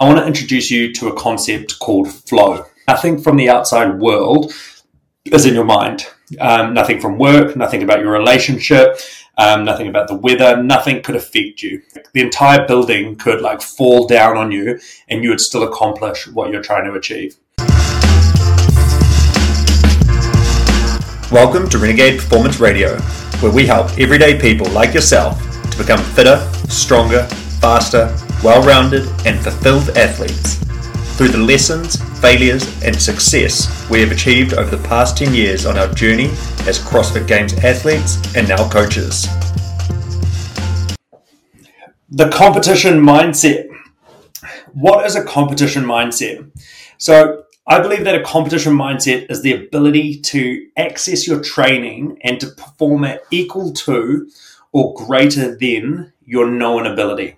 I want to introduce you to a concept called flow. Nothing from the outside world is in your mind. Um, nothing from work, nothing about your relationship, um, nothing about the weather, nothing could affect you. The entire building could like fall down on you and you would still accomplish what you're trying to achieve. Welcome to Renegade Performance Radio, where we help everyday people like yourself to become fitter, stronger, faster, well rounded, and fulfilled athletes. Through the lessons, failures, and success we have achieved over the past 10 years on our journey as CrossFit Games athletes and now coaches. The competition mindset. What is a competition mindset? So, I believe that a competition mindset is the ability to access your training and to perform at equal to or greater than your known ability.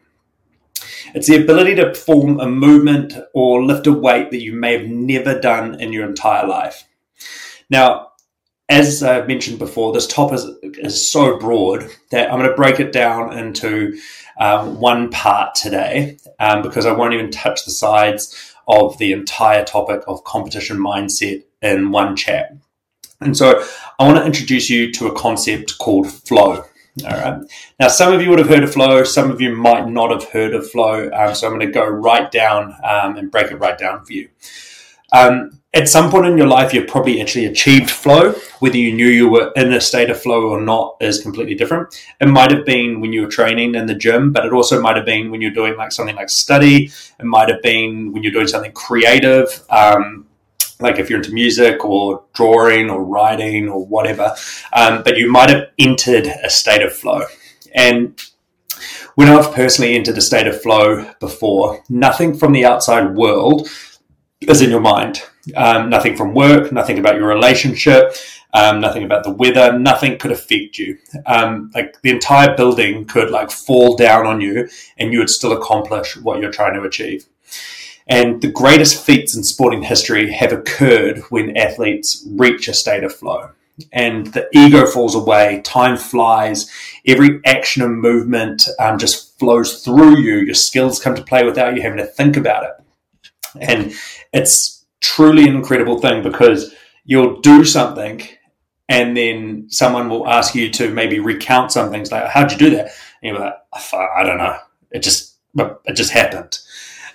It's the ability to perform a movement or lift a weight that you may have never done in your entire life. Now, as I mentioned before, this topic is, is so broad that I'm going to break it down into um, one part today um, because I won't even touch the sides of the entire topic of competition mindset in one chat. And so I want to introduce you to a concept called flow. All right. Now, some of you would have heard of flow, some of you might not have heard of flow. Um, so I'm going to go right down um, and break it right down for you. Um, at some point in your life, you've probably actually achieved flow. Whether you knew you were in a state of flow or not is completely different. It might have been when you were training in the gym, but it also might have been when you're doing like something like study. It might have been when you're doing something creative, um, like if you're into music or drawing or writing or whatever. Um, but you might have entered a state of flow. And when I've personally entered a state of flow before, nothing from the outside world is in your mind um, nothing from work, nothing about your relationship, um, nothing about the weather, nothing could affect you. Um, like the entire building could like fall down on you and you would still accomplish what you're trying to achieve. And the greatest feats in sporting history have occurred when athletes reach a state of flow. And the ego falls away, time flies, every action and movement um, just flows through you. Your skills come to play without you having to think about it. And it's truly an incredible thing because you'll do something and then someone will ask you to maybe recount something. It's like, how'd you do that? And you're like, I don't know. It just, it just happened.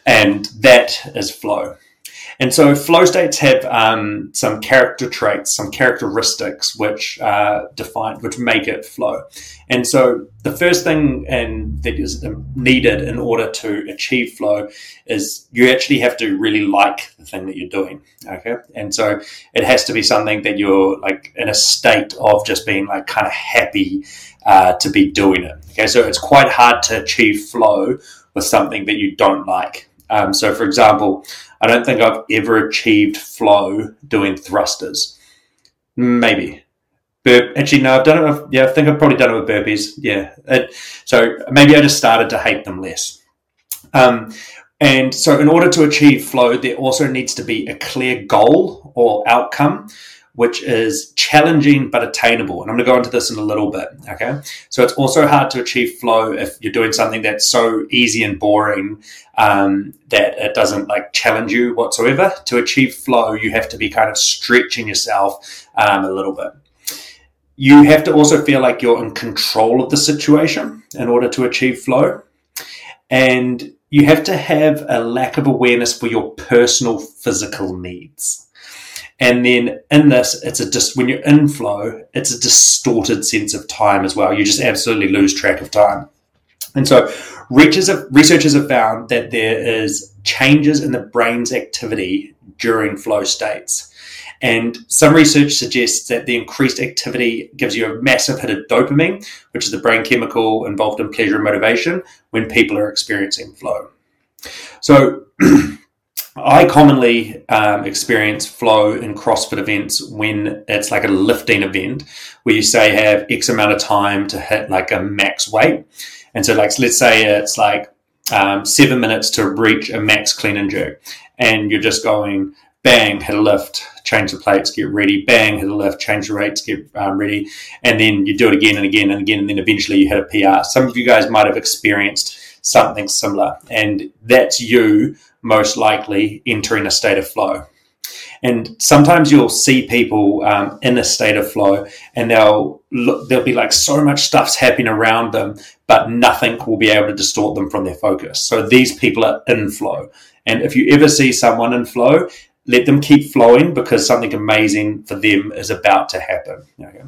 And that is flow. And so flow states have um, some character traits, some characteristics which uh, define, which make it flow. And so the first thing and that is needed in order to achieve flow is you actually have to really like the thing that you're doing. Okay. And so it has to be something that you're like in a state of just being like kind of happy uh, to be doing it. Okay. So it's quite hard to achieve flow with something that you don't like. Um, so, for example, I don't think I've ever achieved flow doing thrusters. Maybe. Burp. Actually, no, I've done it. With, yeah, I think I've probably done it with burpees. Yeah. It, so maybe I just started to hate them less. Um, and so, in order to achieve flow, there also needs to be a clear goal or outcome which is challenging but attainable. And I'm going to go into this in a little bit. Okay. So it's also hard to achieve flow if you're doing something that's so easy and boring um, that it doesn't like challenge you whatsoever. To achieve flow, you have to be kind of stretching yourself um, a little bit. You have to also feel like you're in control of the situation in order to achieve flow. And you have to have a lack of awareness for your personal physical needs. And then in this, it's a just when you're in flow, it's a distorted sense of time as well. You just absolutely lose track of time. And so researchers have found that there is changes in the brain's activity during flow states. And some research suggests that the increased activity gives you a massive hit of dopamine, which is the brain chemical involved in pleasure and motivation when people are experiencing flow. So I commonly um, experience flow in CrossFit events when it's like a lifting event where you say have X amount of time to hit like a max weight. And so, like, let's say it's like um, seven minutes to reach a max clean and jerk, and you're just going bang, hit a lift, change the plates, get ready, bang, hit a lift, change the rates, get um, ready, and then you do it again and again and again, and then eventually you hit a PR. Some of you guys might have experienced something similar, and that's you most likely entering a state of flow. And sometimes you'll see people um, in a state of flow, and they'll look, there'll be like so much stuff's happening around them, but nothing will be able to distort them from their focus. So these people are in flow. And if you ever see someone in flow, let them keep flowing because something amazing for them is about to happen. Okay.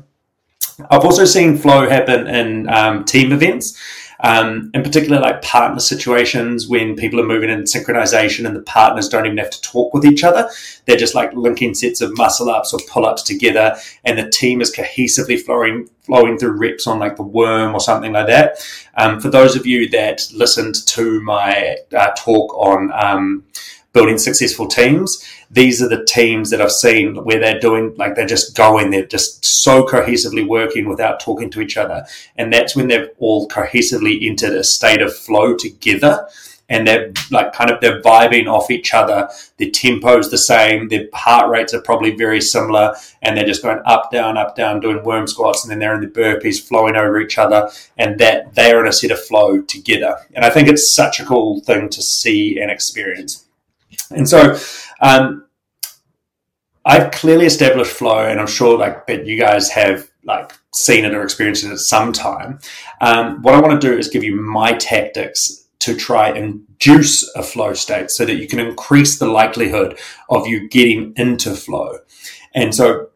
I've also seen flow happen in um, team events um, in particular like partner situations when people are moving in synchronization and the partners don't even have to talk with each other. They're just like linking sets of muscle ups or pull ups together and the team is cohesively flowing flowing through reps on like the worm or something like that. Um, for those of you that listened to my uh, talk on um, building successful teams, these are the teams that I've seen where they're doing like they're just going, they're just so cohesively working without talking to each other. And that's when they've all cohesively entered a state of flow together and they're like kind of they're vibing off each other. Their tempo is the same, their heart rates are probably very similar, and they're just going up, down, up, down, doing worm squats, and then they're in the burpees flowing over each other, and that they are in a set of flow together. And I think it's such a cool thing to see and experience. And so um, I've clearly established flow, and I'm sure like that you guys have like seen it or experienced it at some time. Um, what I want to do is give you my tactics to try and juice a flow state so that you can increase the likelihood of you getting into flow. And so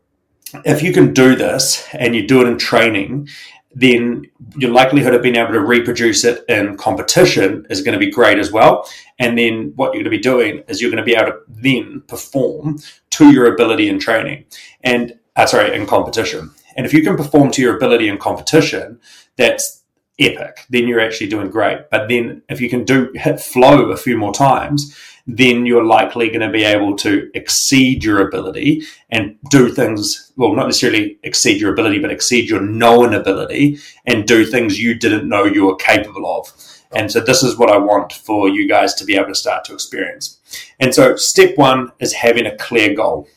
if you can do this and you do it in training then your likelihood of being able to reproduce it in competition is going to be great as well. And then what you're going to be doing is you're going to be able to then perform to your ability in training and uh, sorry in competition. And if you can perform to your ability in competition, that's epic. Then you're actually doing great. But then if you can do hit flow a few more times, then you're likely going to be able to exceed your ability and do things, well, not necessarily exceed your ability, but exceed your known ability and do things you didn't know you were capable of. And so this is what I want for you guys to be able to start to experience. And so step one is having a clear goal.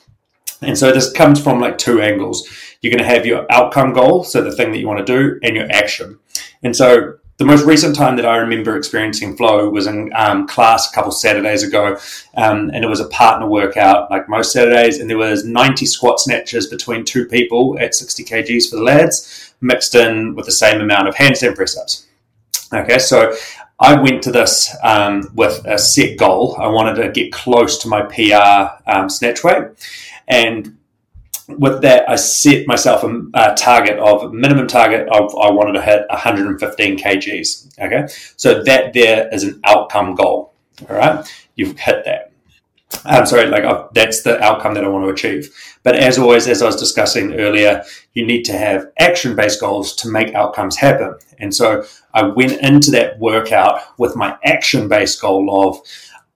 And so this comes from like two angles. You're going to have your outcome goal, so the thing that you want to do, and your action. And so the most recent time that I remember experiencing flow was in um, class a couple Saturdays ago, um, and it was a partner workout like most Saturdays, and there was 90 squat snatches between two people at 60 kgs for the lads, mixed in with the same amount of handstand press ups. Okay, so I went to this um, with a set goal. I wanted to get close to my PR um, snatch weight, and with that, I set myself a, a target of minimum target of I wanted to hit 115 kgs. Okay, so that there is an outcome goal. All right, you've hit that. I'm sorry, like I've, that's the outcome that I want to achieve. But as always, as I was discussing earlier, you need to have action-based goals to make outcomes happen. And so I went into that workout with my action-based goal of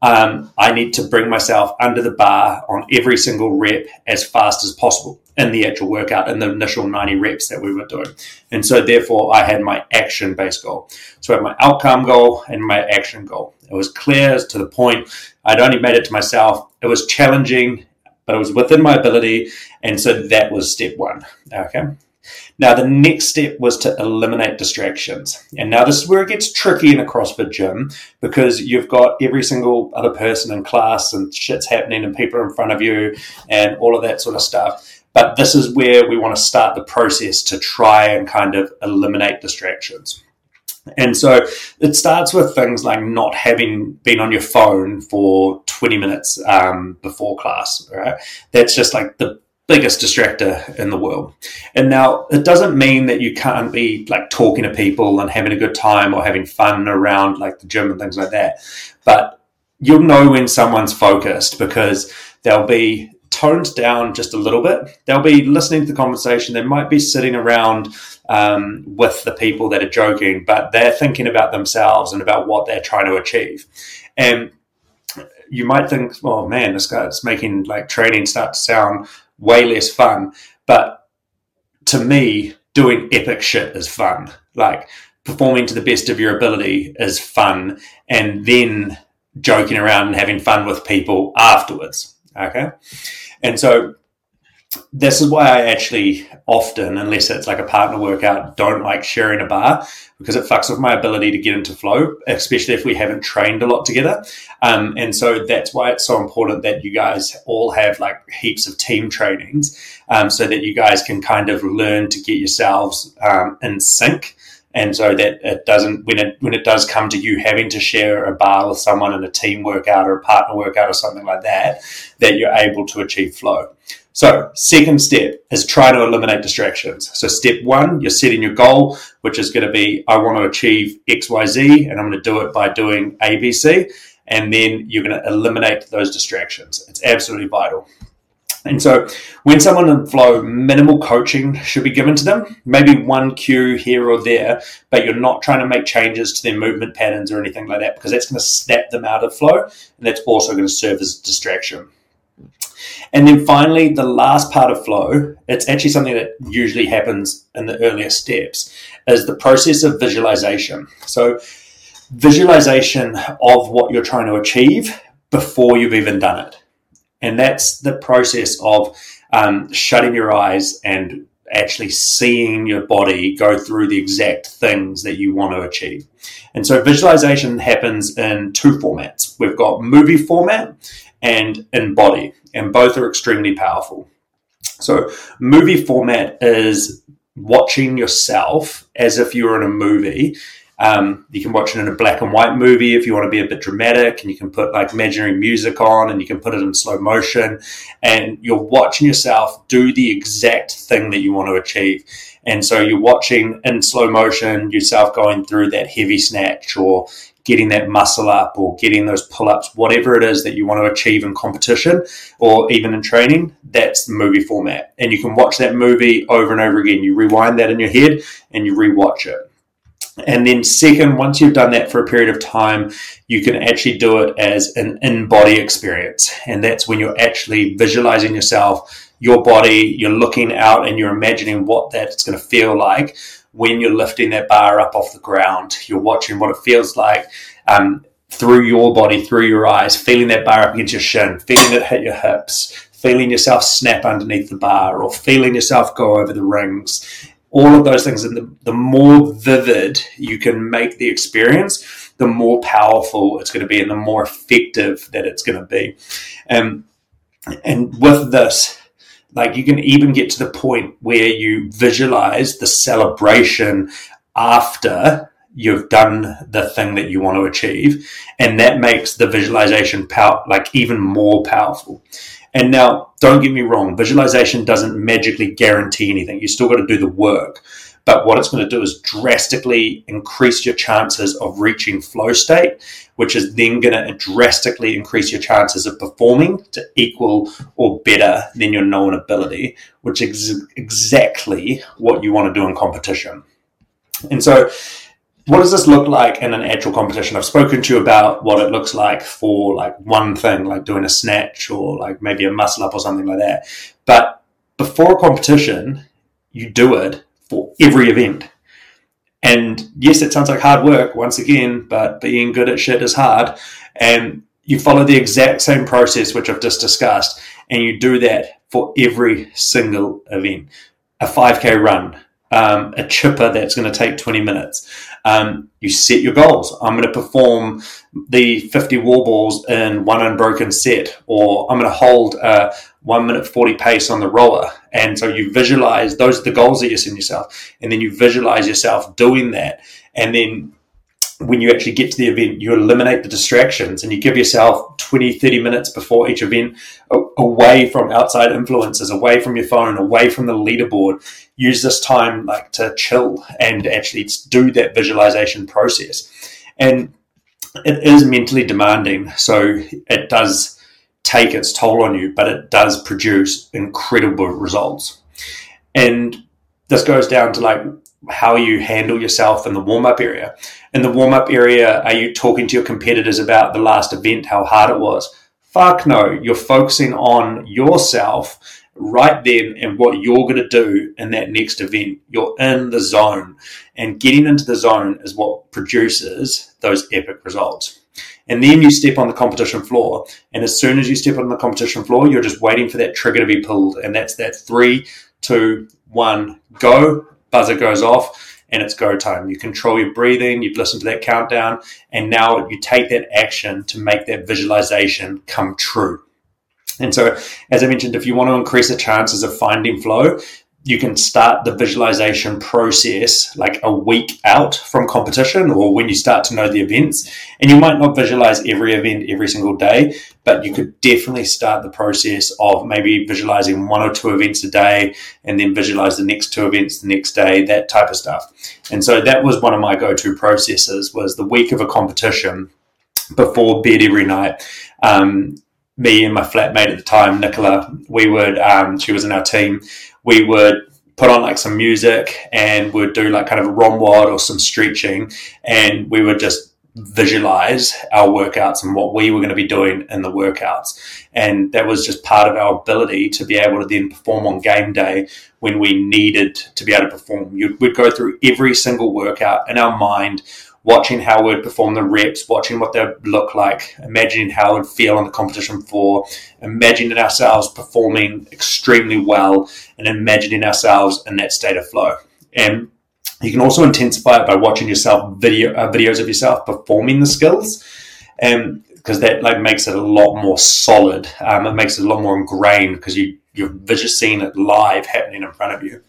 um, I need to bring myself under the bar on every single rep as fast as possible in the actual workout in the initial 90 reps that we were doing. And so, therefore, I had my action based goal. So, I had my outcome goal and my action goal. It was clear to the point. I'd only made it to myself. It was challenging, but it was within my ability. And so, that was step one. Okay. Now, the next step was to eliminate distractions. And now this is where it gets tricky in a CrossFit gym because you've got every single other person in class and shit's happening and people are in front of you and all of that sort of stuff. But this is where we want to start the process to try and kind of eliminate distractions. And so it starts with things like not having been on your phone for 20 minutes um, before class, right? That's just like the biggest distractor in the world. And now it doesn't mean that you can't be like talking to people and having a good time or having fun around like the gym and things like that. But you'll know when someone's focused because they'll be toned down just a little bit. They'll be listening to the conversation. They might be sitting around um, with the people that are joking, but they're thinking about themselves and about what they're trying to achieve. And you might think, oh man, this guy's making like training start to sound way less fun. But to me, doing epic shit is fun. Like performing to the best of your ability is fun, and then joking around and having fun with people afterwards. Okay. And so this is why I actually often, unless it's like a partner workout, don't like sharing a bar because it fucks with my ability to get into flow, especially if we haven't trained a lot together. Um, and so that's why it's so important that you guys all have like heaps of team trainings um, so that you guys can kind of learn to get yourselves um, in sync and so that it doesn't when it when it does come to you having to share a bar with someone in a team workout or a partner workout or something like that that you're able to achieve flow so second step is try to eliminate distractions so step one you're setting your goal which is going to be i want to achieve xyz and i'm going to do it by doing abc and then you're going to eliminate those distractions it's absolutely vital and so, when someone in flow, minimal coaching should be given to them. Maybe one cue here or there, but you're not trying to make changes to their movement patterns or anything like that because that's going to snap them out of flow, and that's also going to serve as a distraction. And then finally, the last part of flow, it's actually something that usually happens in the earlier steps, is the process of visualization. So, visualization of what you're trying to achieve before you've even done it. And that's the process of um, shutting your eyes and actually seeing your body go through the exact things that you want to achieve. And so visualization happens in two formats. We've got movie format and in body, and both are extremely powerful. So movie format is watching yourself as if you were in a movie um, you can watch it in a black and white movie if you want to be a bit dramatic, and you can put like imaginary music on, and you can put it in slow motion, and you're watching yourself do the exact thing that you want to achieve. And so you're watching in slow motion yourself going through that heavy snatch or getting that muscle up or getting those pull ups, whatever it is that you want to achieve in competition or even in training, that's the movie format. And you can watch that movie over and over again. You rewind that in your head and you rewatch it. And then, second, once you've done that for a period of time, you can actually do it as an in body experience. And that's when you're actually visualizing yourself, your body, you're looking out and you're imagining what that's going to feel like when you're lifting that bar up off the ground. You're watching what it feels like um, through your body, through your eyes, feeling that bar up against your shin, feeling it hit your hips, feeling yourself snap underneath the bar, or feeling yourself go over the rings all of those things. And the, the more vivid you can make the experience, the more powerful it's going to be and the more effective that it's going to be. Um, and with this, like you can even get to the point where you visualize the celebration after you've done the thing that you want to achieve and that makes the visualization power like even more powerful and now, don't get me wrong, visualization doesn't magically guarantee anything. You still got to do the work. But what it's going to do is drastically increase your chances of reaching flow state, which is then going to drastically increase your chances of performing to equal or better than your known ability, which is exactly what you want to do in competition. And so what does this look like in an actual competition? I've spoken to you about what it looks like for like one thing, like doing a snatch or like maybe a muscle up or something like that. But before a competition, you do it for every event. And yes, it sounds like hard work once again, but being good at shit is hard. And you follow the exact same process, which I've just discussed, and you do that for every single event. A 5K run, um, a chipper that's going to take 20 minutes. Um, you set your goals. I'm going to perform the 50 wall balls in one unbroken set, or I'm going to hold a one minute 40 pace on the roller. And so you visualize those are the goals that you set yourself. And then you visualize yourself doing that. And then when you actually get to the event, you eliminate the distractions and you give yourself 20, 30 minutes before each event away from outside influences, away from your phone, away from the leaderboard. Use this time like to chill and actually do that visualization process. And it is mentally demanding. So it does take its toll on you, but it does produce incredible results. And this goes down to like how you handle yourself in the warm up area. In the warm up area, are you talking to your competitors about the last event, how hard it was? Fuck no. You're focusing on yourself right then and what you're going to do in that next event. You're in the zone, and getting into the zone is what produces those epic results. And then you step on the competition floor. And as soon as you step on the competition floor, you're just waiting for that trigger to be pulled. And that's that three, two, one, go. Buzzer goes off and it's go time. You control your breathing, you've listened to that countdown, and now you take that action to make that visualization come true. And so, as I mentioned, if you want to increase the chances of finding flow, you can start the visualization process like a week out from competition or when you start to know the events. And you might not visualize every event every single day, but you could definitely start the process of maybe visualizing one or two events a day and then visualize the next two events the next day, that type of stuff. And so that was one of my go-to processes was the week of a competition before bed every night. Um, me and my flatmate at the time, Nicola, we would, um, she was in our team, we would put on like some music and would do like kind of a ROMWOD or some stretching and we would just visualize our workouts and what we were going to be doing in the workouts. And that was just part of our ability to be able to then perform on game day when we needed to be able to perform. You'd, we'd go through every single workout in our mind watching how we'd perform the reps, watching what they'd look like, imagining how it would feel on the competition floor, imagining ourselves performing extremely well, and imagining ourselves in that state of flow. And you can also intensify it by watching yourself video uh, videos of yourself performing the skills, and because that like makes it a lot more solid. Um, it makes it a lot more ingrained because you you're visually seeing it live happening in front of you.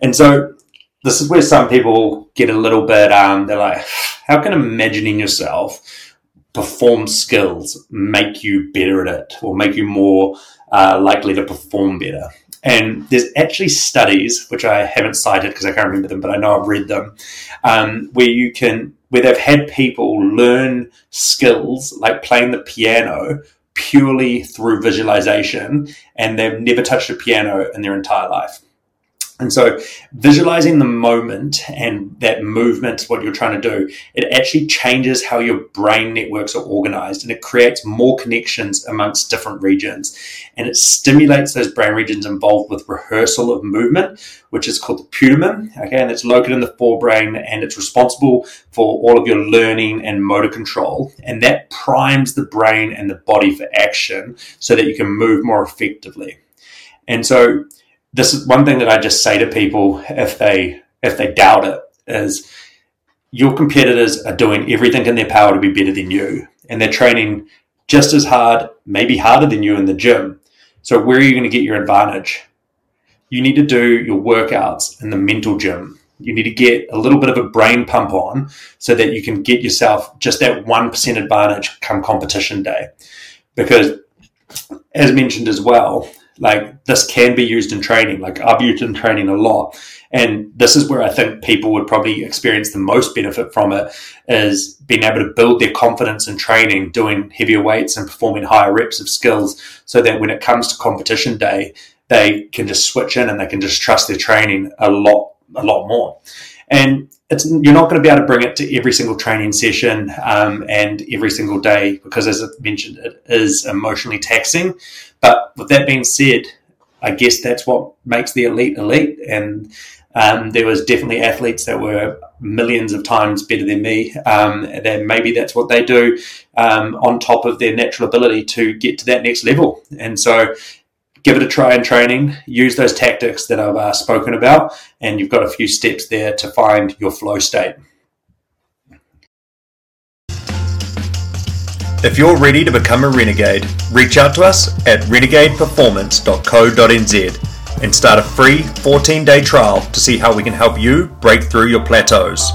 And so this is where some people get a little bit, um, they're like, how can imagining yourself perform skills make you better at it or make you more uh, likely to perform better? And there's actually studies, which I haven't cited because I can't remember them, but I know I've read them, um, where you can, where they've had people learn skills like playing the piano purely through visualization and they've never touched a piano in their entire life. And so visualizing the moment and that movement, what you're trying to do, it actually changes how your brain networks are organized and it creates more connections amongst different regions. And it stimulates those brain regions involved with rehearsal of movement, which is called the putamen. Okay. And it's located in the forebrain and it's responsible for all of your learning and motor control. And that primes the brain and the body for action so that you can move more effectively. And so this is one thing that I just say to people if they if they doubt it is your competitors are doing everything in their power to be better than you. And they're training just as hard maybe harder than you in the gym. So where are you going to get your advantage? You need to do your workouts in the mental gym. You need to get a little bit of a brain pump on so that you can get yourself just that 1% advantage come competition day. Because as mentioned as well like this can be used in training. Like I've used in training a lot. And this is where I think people would probably experience the most benefit from it is being able to build their confidence in training, doing heavier weights and performing higher reps of skills so that when it comes to competition day, they can just switch in and they can just trust their training a lot, a lot more. And it's, you're not going to be able to bring it to every single training session um, and every single day because, as I mentioned, it is emotionally taxing. But with that being said, I guess that's what makes the elite elite. And um, there was definitely athletes that were millions of times better than me. Um, maybe that's what they do um, on top of their natural ability to get to that next level. And so give it a try in training. Use those tactics that I've uh, spoken about, and you've got a few steps there to find your flow state. If you're ready to become a renegade, reach out to us at renegadeperformance.co.nz and start a free 14 day trial to see how we can help you break through your plateaus.